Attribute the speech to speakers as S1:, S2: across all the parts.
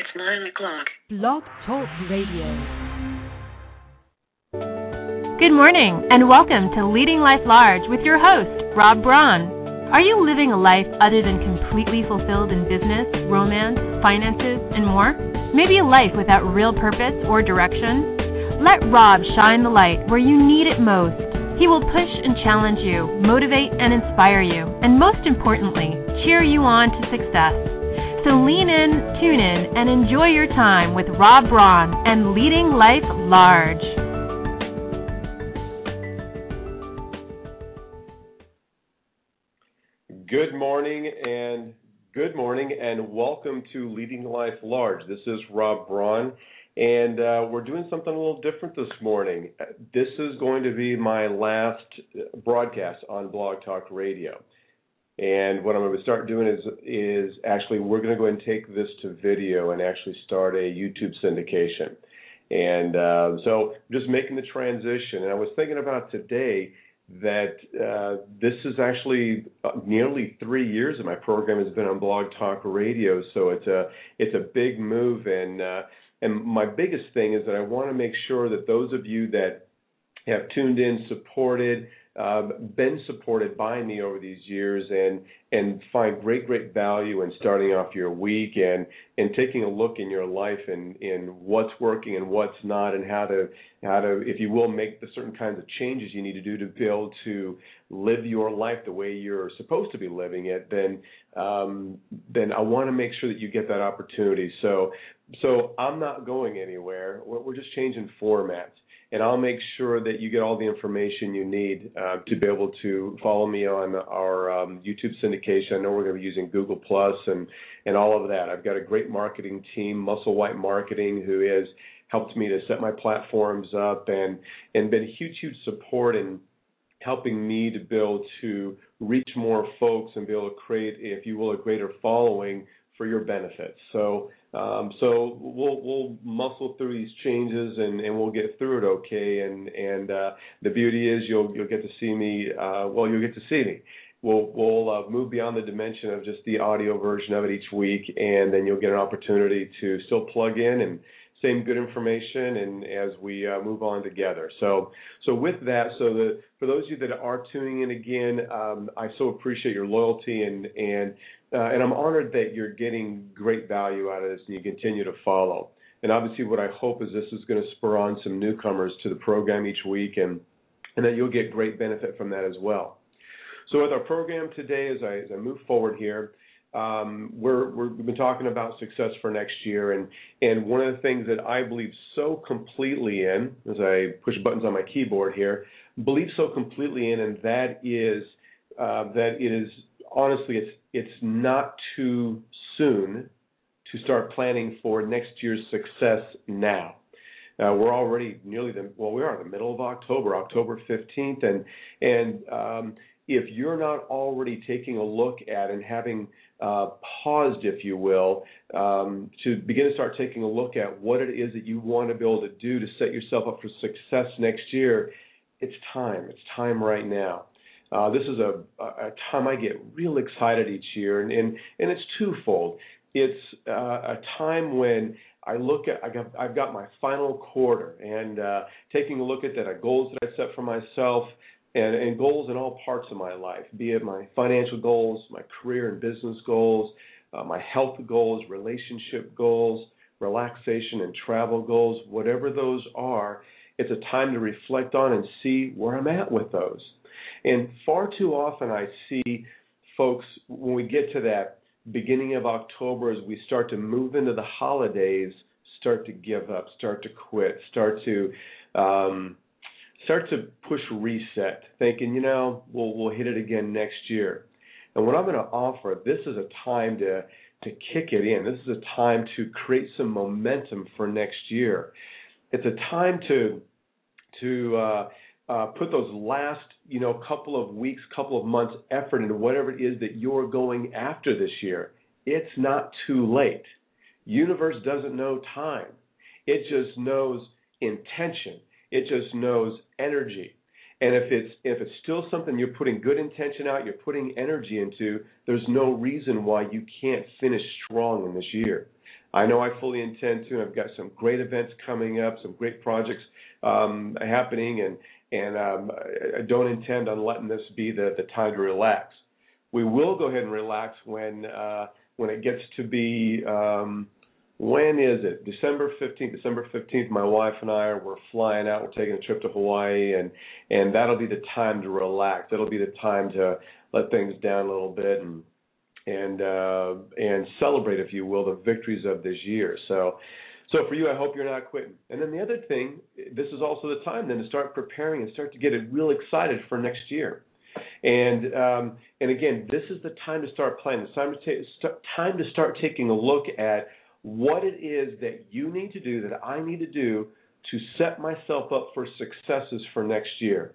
S1: It's 9 o'clock.
S2: Blog Talk Radio.
S3: Good morning, and welcome to Leading Life Large with your host, Rob Braun. Are you living a life other than completely fulfilled in business, romance, finances, and more? Maybe a life without real purpose or direction? Let Rob shine the light where you need it most. He will push and challenge you, motivate and inspire you, and most importantly, cheer you on to success. So lean in, tune in, and enjoy your time with Rob Braun and Leading Life Large.
S4: Good morning and good morning and welcome to Leading Life Large. This is Rob Braun and uh, we're doing something a little different this morning. This is going to be my last broadcast on Blog Talk Radio. And what I'm going to start doing is is actually we're going to go and take this to video and actually start a YouTube syndication. And uh, so just making the transition. And I was thinking about today that uh, this is actually uh, nearly three years that my program has been on Blog Talk Radio. So it's a it's a big move and uh, and my biggest thing is that I want to make sure that those of you that have tuned in, supported, um, been supported by me over these years, and and find great great value in starting off your week and and taking a look in your life and in what's working and what's not, and how to how to if you will make the certain kinds of changes you need to do to be able to live your life the way you're supposed to be living it. Then um, then I want to make sure that you get that opportunity. So so I'm not going anywhere. We're just changing formats, and I'll make sure that you get all the information you need uh, to be able to follow me on our um, YouTube syndication. I know we're going to be using Google Plus and and all of that. I've got a great marketing team, Muscle White Marketing, who has helped me to set my platforms up and and been huge huge support in helping me to build to reach more folks and be able to create, if you will, a greater following for your benefits. So um, so we'll we'll muscle through these changes and, and we'll get through it okay. And and uh, the beauty is you'll you'll get to see me. Uh, well, you'll get to see me. We'll we'll uh, move beyond the dimension of just the audio version of it each week, and then you'll get an opportunity to still plug in and same good information and as we uh, move on together. So so with that, so the for those of you that are tuning in again, um, I so appreciate your loyalty and and uh, and I'm honored that you're getting great value out of this and you continue to follow. And obviously, what I hope is this is going to spur on some newcomers to the program each week, and and that you'll get great benefit from that as well. So with our program today, as I, as I move forward here, um, we're, we have been talking about success for next year, and one of the things that I believe so completely in, as I push buttons on my keyboard here, believe so completely in, and that is uh, that it is honestly it's it's not too soon to start planning for next year's success now. We're already nearly the well, we are in the middle of October, October 15th, and and um, if you're not already taking a look at and having uh, paused, if you will, um, to begin to start taking a look at what it is that you want to be able to do to set yourself up for success next year, it's time. It's time right now. Uh, this is a, a time I get real excited each year, and and, and it's twofold. It's uh, a time when I look at I got I've got my final quarter and uh, taking a look at that, uh, goals that I set for myself, and, and goals in all parts of my life, be it my financial goals, my career and business goals, uh, my health goals, relationship goals, relaxation and travel goals, whatever those are, it's a time to reflect on and see where I'm at with those. And far too often I see folks when we get to that beginning of October as we start to move into the holidays, start to give up, start to quit, start to um, start to push reset, thinking, you know, we'll we'll hit it again next year. And what I'm going to offer, this is a time to to kick it in. This is a time to create some momentum for next year. It's a time to to uh, uh, put those last you know couple of weeks, couple of months effort into whatever it is that you're going after this year. It's not too late. Universe doesn't know time. It just knows intention. It just knows energy. And if it's if it's still something you're putting good intention out, you're putting energy into, there's no reason why you can't finish strong in this year. I know I fully intend to, and I've got some great events coming up, some great projects um, happening, and and um, I don't intend on letting this be the the time to relax. We will go ahead and relax when uh, when it gets to be um, when is it? December 15th. December 15th, my wife and I are we're flying out. We're taking a trip to Hawaii, and and that'll be the time to relax. It'll be the time to let things down a little bit and and uh, and celebrate, if you will, the victories of this year. So. So for you, I hope you're not quitting. And then the other thing, this is also the time then to start preparing and start to get it real excited for next year. And um, and again, this is the time to start planning. It's time to take time to start taking a look at what it is that you need to do, that I need to do to set myself up for successes for next year.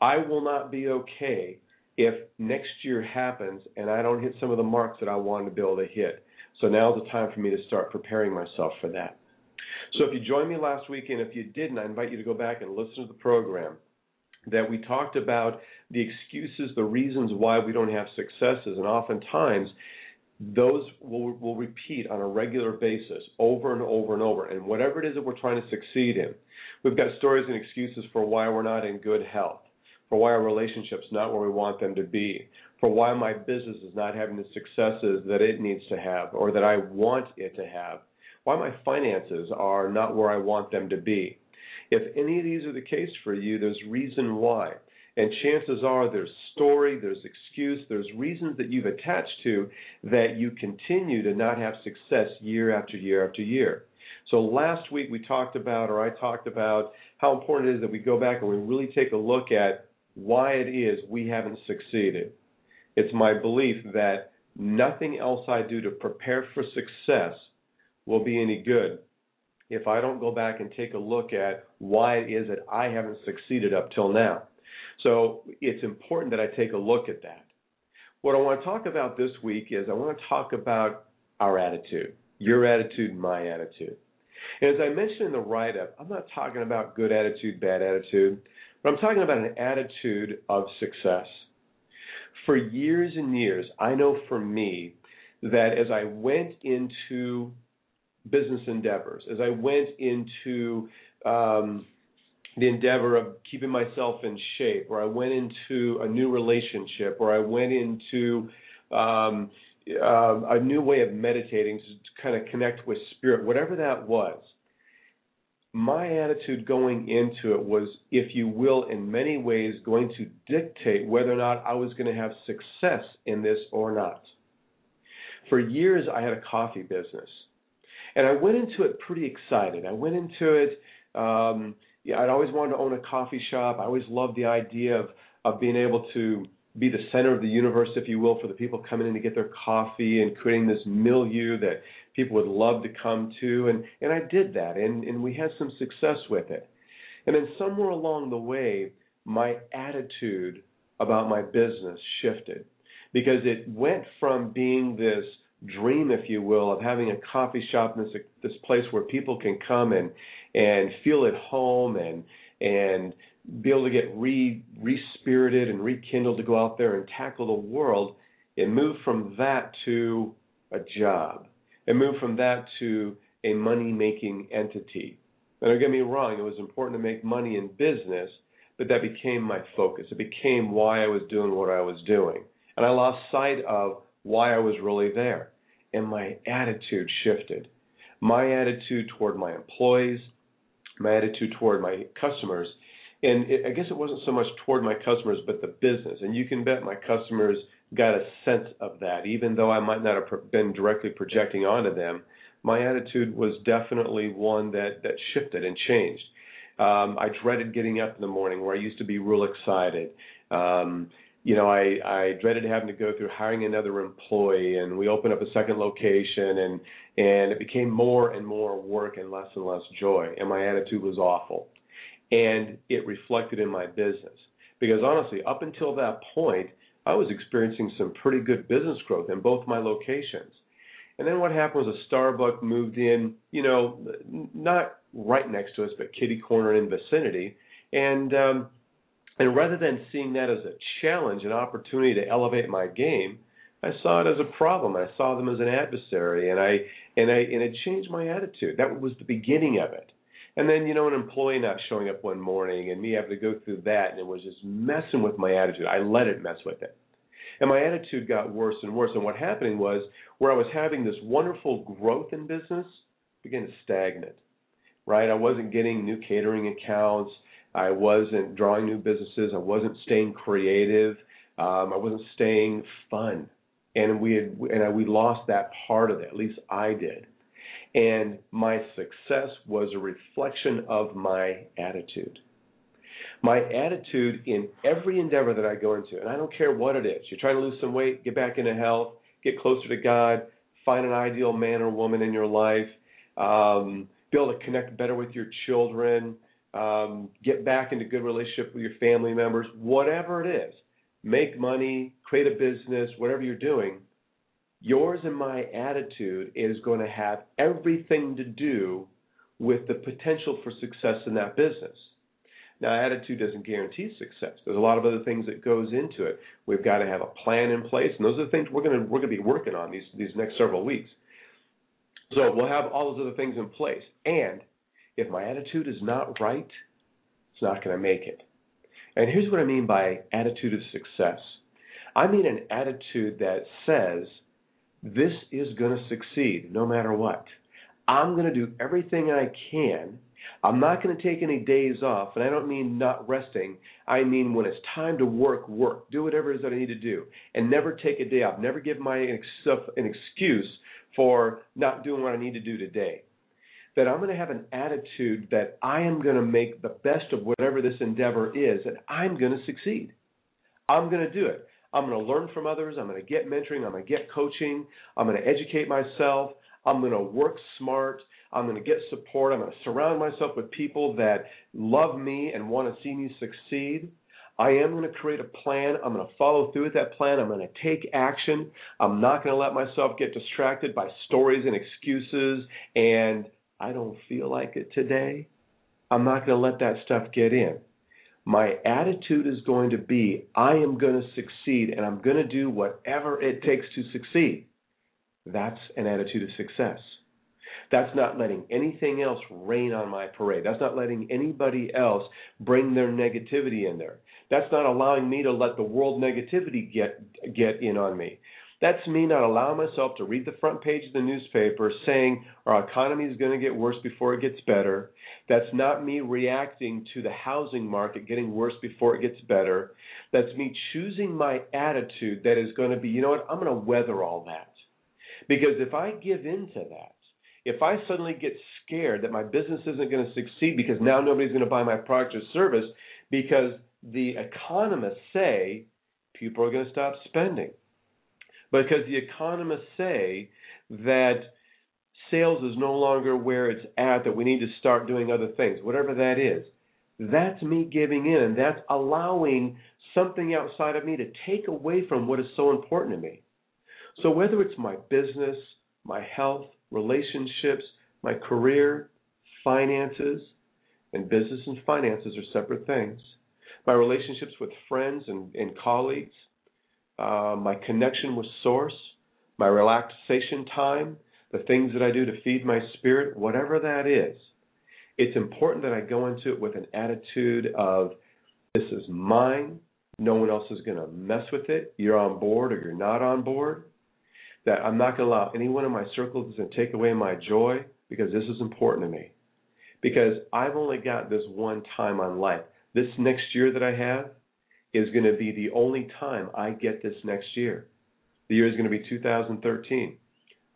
S4: I will not be okay if next year happens and I don't hit some of the marks that I wanted to be able to hit. So now's the time for me to start preparing myself for that. So if you joined me last week, and if you didn't, I invite you to go back and listen to the program that we talked about the excuses, the reasons why we don't have successes, and oftentimes those will, will repeat on a regular basis over and over and over. And whatever it is that we're trying to succeed in, we've got stories and excuses for why we're not in good health, for why our relationship's not where we want them to be, for why my business is not having the successes that it needs to have or that I want it to have, why my finances are not where I want them to be. If any of these are the case for you, there's reason why. And chances are there's story, there's excuse, there's reasons that you've attached to that you continue to not have success year after year after year. So last week we talked about, or I talked about, how important it is that we go back and we really take a look at why it is we haven't succeeded. It's my belief that nothing else I do to prepare for success will be any good if I don't go back and take a look at why it is that I haven't succeeded up till now. So it's important that I take a look at that. What I want to talk about this week is I want to talk about our attitude, your attitude, my attitude. And as I mentioned in the write up, I'm not talking about good attitude, bad attitude, but I'm talking about an attitude of success. For years and years, I know for me that as I went into business endeavors, as I went into um, the endeavor of keeping myself in shape, or I went into a new relationship, or I went into um, uh, a new way of meditating to kind of connect with spirit, whatever that was. My attitude going into it was, if you will, in many ways going to dictate whether or not I was going to have success in this or not. For years, I had a coffee business. And I went into it pretty excited. I went into it um, yeah, I'd always wanted to own a coffee shop. I always loved the idea of of being able to be the center of the universe, if you will, for the people coming in to get their coffee and creating this milieu that people would love to come to. And and I did that, and and we had some success with it. And then somewhere along the way, my attitude about my business shifted because it went from being this dream, if you will, of having a coffee shop in this this place where people can come and and feel at home and and be able to get re respirited and rekindled to go out there and tackle the world. It moved from that to a job. It moved from that to a money making entity. And don't get me wrong, it was important to make money in business, but that became my focus. It became why I was doing what I was doing. And I lost sight of why I was really there. And my attitude shifted. My attitude toward my employees, my attitude toward my customers. And it, I guess it wasn't so much toward my customers, but the business. And you can bet my customers got a sense of that, even though I might not have been directly projecting onto them. My attitude was definitely one that that shifted and changed. Um, I dreaded getting up in the morning, where I used to be real excited. Um, you know, I, I dreaded having to go through hiring another employee, and we opened up a second location, and and it became more and more work and less and less joy, and my attitude was awful, and it reflected in my business. Because honestly, up until that point, I was experiencing some pretty good business growth in both my locations. And then what happened was a Starbucks moved in, you know, not right next to us, but kitty corner in vicinity, and um, and rather than seeing that as a challenge, an opportunity to elevate my game, I saw it as a problem. I saw them as an adversary, and I and I and it changed my attitude. That was the beginning of it. And then you know an employee not showing up one morning, and me having to go through that, and it was just messing with my attitude. I let it mess with it, and my attitude got worse and worse. And what happened was, where I was having this wonderful growth in business, began to stagnate. Right, I wasn't getting new catering accounts. I wasn't drawing new businesses. I wasn't staying creative. Um, I wasn't staying fun and we had and I, we lost that part of it. At least I did. And my success was a reflection of my attitude. My attitude in every endeavor that I go into, and I don't care what it is. You're trying to lose some weight, get back into health, get closer to God, find an ideal man or woman in your life, um, be able to connect better with your children, um, get back into good relationship with your family members, whatever it is make money, create a business, whatever you're doing, yours and my attitude is going to have everything to do with the potential for success in that business. Now, attitude doesn't guarantee success. There's a lot of other things that goes into it. We've got to have a plan in place, and those are the things we're going to we're going to be working on these these next several weeks. So we'll have all those other things in place. And if my attitude is not right, it's not going to make it. And here's what I mean by attitude of success I mean an attitude that says, this is going to succeed no matter what. I'm going to do everything I can. I'm not going to take any days off, and I don't mean not resting. I mean when it's time to work, work. Do whatever it is that I need to do, and never take a day off. Never give my an excuse for not doing what I need to do today that I'm going to have an attitude that I am going to make the best of whatever this endeavor is, and I'm going to succeed. I'm going to do it. I'm going to learn from others. I'm going to get mentoring. I'm going to get coaching. I'm going to educate myself. I'm going to work smart. I'm going to get support. I'm going to surround myself with people that love me and want to see me succeed. I am going to create a plan. I'm going to follow through with that plan. I'm going to take action. I'm not going to let myself get distracted by stories and excuses and I don't feel like it today, I'm not going to let that stuff get in. My attitude is going to be I am going to succeed and I'm going to do whatever it takes to succeed. That's an attitude of success. That's not letting anything else rain on my parade. That's not letting anybody else bring their negativity in there. That's not allowing me to let the world negativity get get in on me. That's me not allowing myself to read the front page of the newspaper saying our economy is going to get worse before it gets better. That's not me reacting to the housing market getting worse before it gets better. That's me choosing my attitude that is going to be, you know what, I'm going to weather all that. Because if I give in to that, if I suddenly get scared that my business isn't going to succeed because now nobody's going to buy my product or service because the economists say people are going to stop spending because the economists say that sales is no longer where it's at, that we need to start doing other things, whatever that is. That's me giving in, and that's allowing something outside of me to take away from what is so important to me. So, whether it's my business, my health, relationships, my career, finances, and business and finances are separate things. My relationships with friends and, and colleagues, uh, my connection with Source, my relaxation time, the things that I do to feed my spirit, whatever that is, it's important that I go into it with an attitude of this is mine. No one else is going to mess with it. You're on board or you're not on board. That I'm not going to allow anyone in my circle to take away my joy because this is important to me. Because I've only got this one time on life. This next year that I have, is going to be the only time I get this next year. The year is going to be 2013.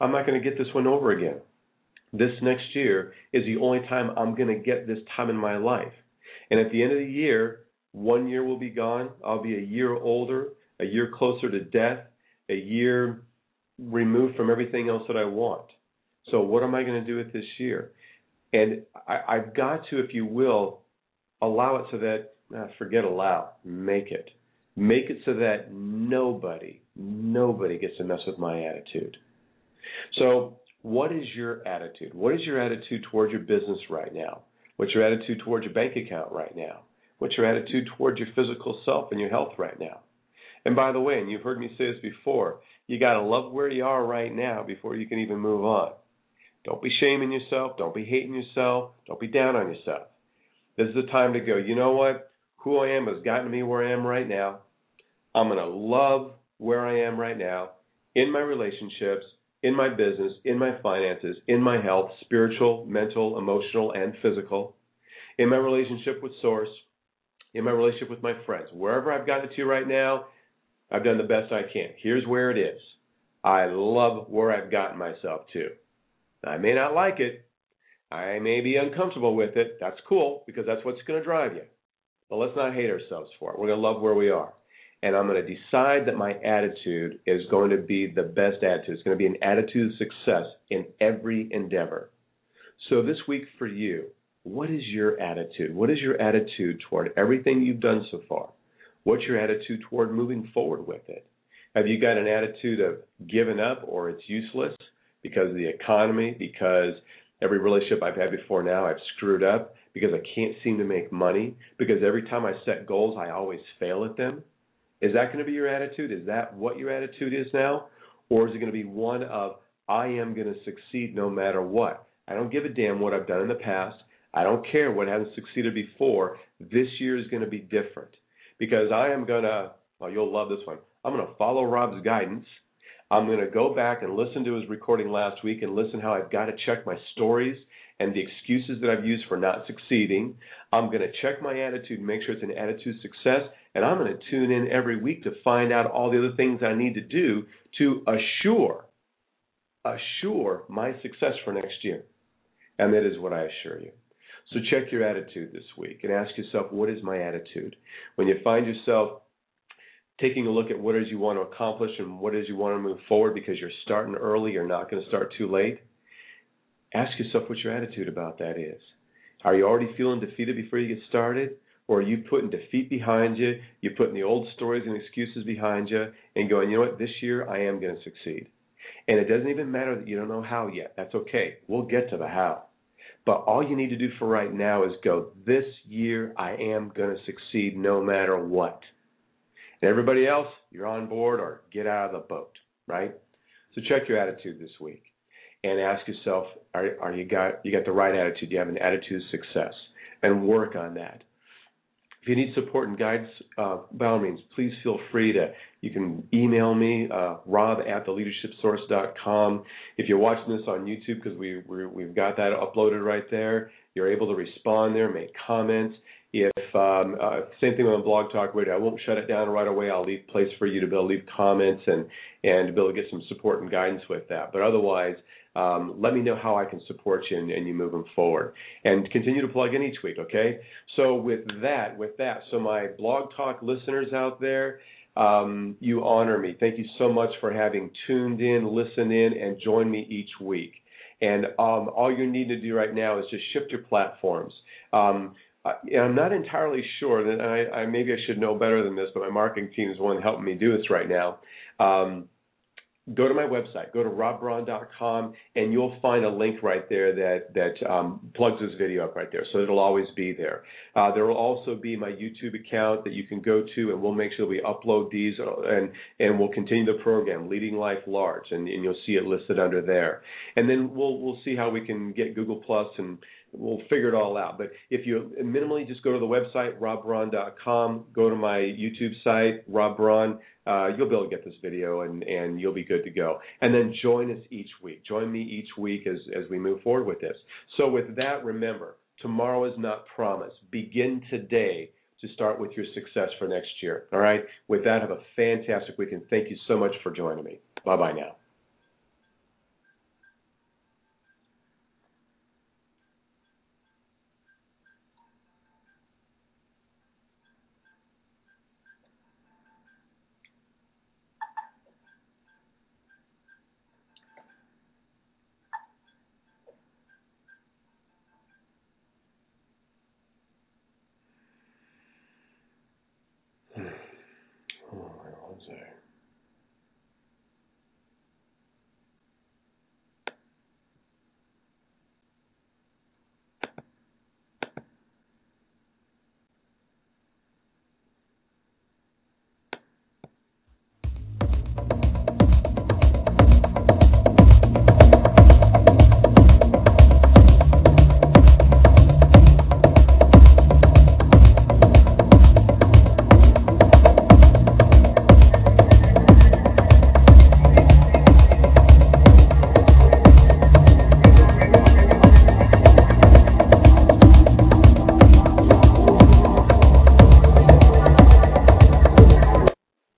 S4: I'm not going to get this one over again. This next year is the only time I'm going to get this time in my life. And at the end of the year, one year will be gone. I'll be a year older, a year closer to death, a year removed from everything else that I want. So, what am I going to do with this year? And I, I've got to, if you will, allow it so that uh, forget allow, make it. Make it so that nobody, nobody gets to mess with my attitude. So, what is your attitude? What is your attitude towards your business right now? What's your attitude towards your bank account right now? What's your attitude towards your physical self and your health right now? And by the way, and you've heard me say this before, you got to love where you are right now before you can even move on. Don't be shaming yourself. Don't be hating yourself. Don't be down on yourself. This is the time to go, you know what? Who I am has gotten me where I am right now. I'm going to love where I am right now in my relationships, in my business, in my finances, in my health, spiritual, mental, emotional, and physical, in my relationship with Source, in my relationship with my friends. Wherever I've gotten to right now, I've done the best I can. Here's where it is. I love where I've gotten myself to. I may not like it. I may be uncomfortable with it. That's cool because that's what's going to drive you. But let's not hate ourselves for it. We're going to love where we are. And I'm going to decide that my attitude is going to be the best attitude. It's going to be an attitude of success in every endeavor. So this week for you, what is your attitude? What is your attitude toward everything you've done so far? What's your attitude toward moving forward with it? Have you got an attitude of giving up or it's useless because of the economy, because every relationship I've had before now I've screwed up, because I can't seem to make money, because every time I set goals I always fail at them? Is that going to be your attitude? Is that what your attitude is now? Or is it going to be one of, I am going to succeed no matter what? I don't give a damn what I've done in the past. I don't care what hasn't succeeded before. This year is going to be different because I am going to, well, you'll love this one. I'm going to follow Rob's guidance. I'm going to go back and listen to his recording last week and listen how I've got to check my stories and the excuses that I've used for not succeeding. I'm going to check my attitude make sure it's an attitude success. And I'm going to tune in every week to find out all the other things I need to do to assure, assure my success for next year. And that is what I assure you. So check your attitude this week and ask yourself, what is my attitude? When you find yourself taking a look at what it is you want to accomplish and what it is you want to move forward because you're starting early, you're not going to start too late, ask yourself what your attitude about that is. Are you already feeling defeated before you get started? Or are you putting defeat behind you? You're putting the old stories and excuses behind you and going, you know what, this year I am going to succeed. And it doesn't even matter that you don't know how yet. That's okay. We'll get to the how. But all you need to do for right now is go, this year I am going to succeed no matter what. And everybody else, you're on board or get out of the boat, right? So check your attitude this week and ask yourself, are, are you got you got the right attitude? Do you have an attitude of success? And work on that. If you need support and guidance, uh, by all means, please feel free to. You can email me, uh, rob at theleadershipsource.com. If you're watching this on YouTube, because we, we have got that uploaded right there, you're able to respond there, make comments. If um, uh, same thing on Blog Talk Radio, I won't shut it down right away. I'll leave place for you to be able to leave comments and and be able to get some support and guidance with that. But otherwise, um, let me know how I can support you and, and you moving forward. And continue to plug in each week, okay? So with that, with that, so my Blog Talk listeners out there, um, you honor me. Thank you so much for having tuned in, listened in, and joined me each week. And um, all you need to do right now is just shift your platforms. Um, I, I'm not entirely sure, that I, I, maybe I should know better than this, but my marketing team is one helping me do this right now. Um, go to my website, go to robbraun.com, and you'll find a link right there that that um, plugs this video up right there. So it'll always be there. Uh, there will also be my YouTube account that you can go to, and we'll make sure we upload these, uh, and and we'll continue the program, Leading Life Large, and, and you'll see it listed under there. And then we'll we'll see how we can get Google Plus and we'll figure it all out. But if you minimally just go to the website, robbraun.com, go to my YouTube site, Rob Braun, uh, you'll be able to get this video and, and you'll be good to go. And then join us each week. Join me each week as, as we move forward with this. So, with that, remember, tomorrow is not promised. Begin today to start with your success for next year. All right? With that, have a fantastic week and thank you so much for joining me. Bye bye now.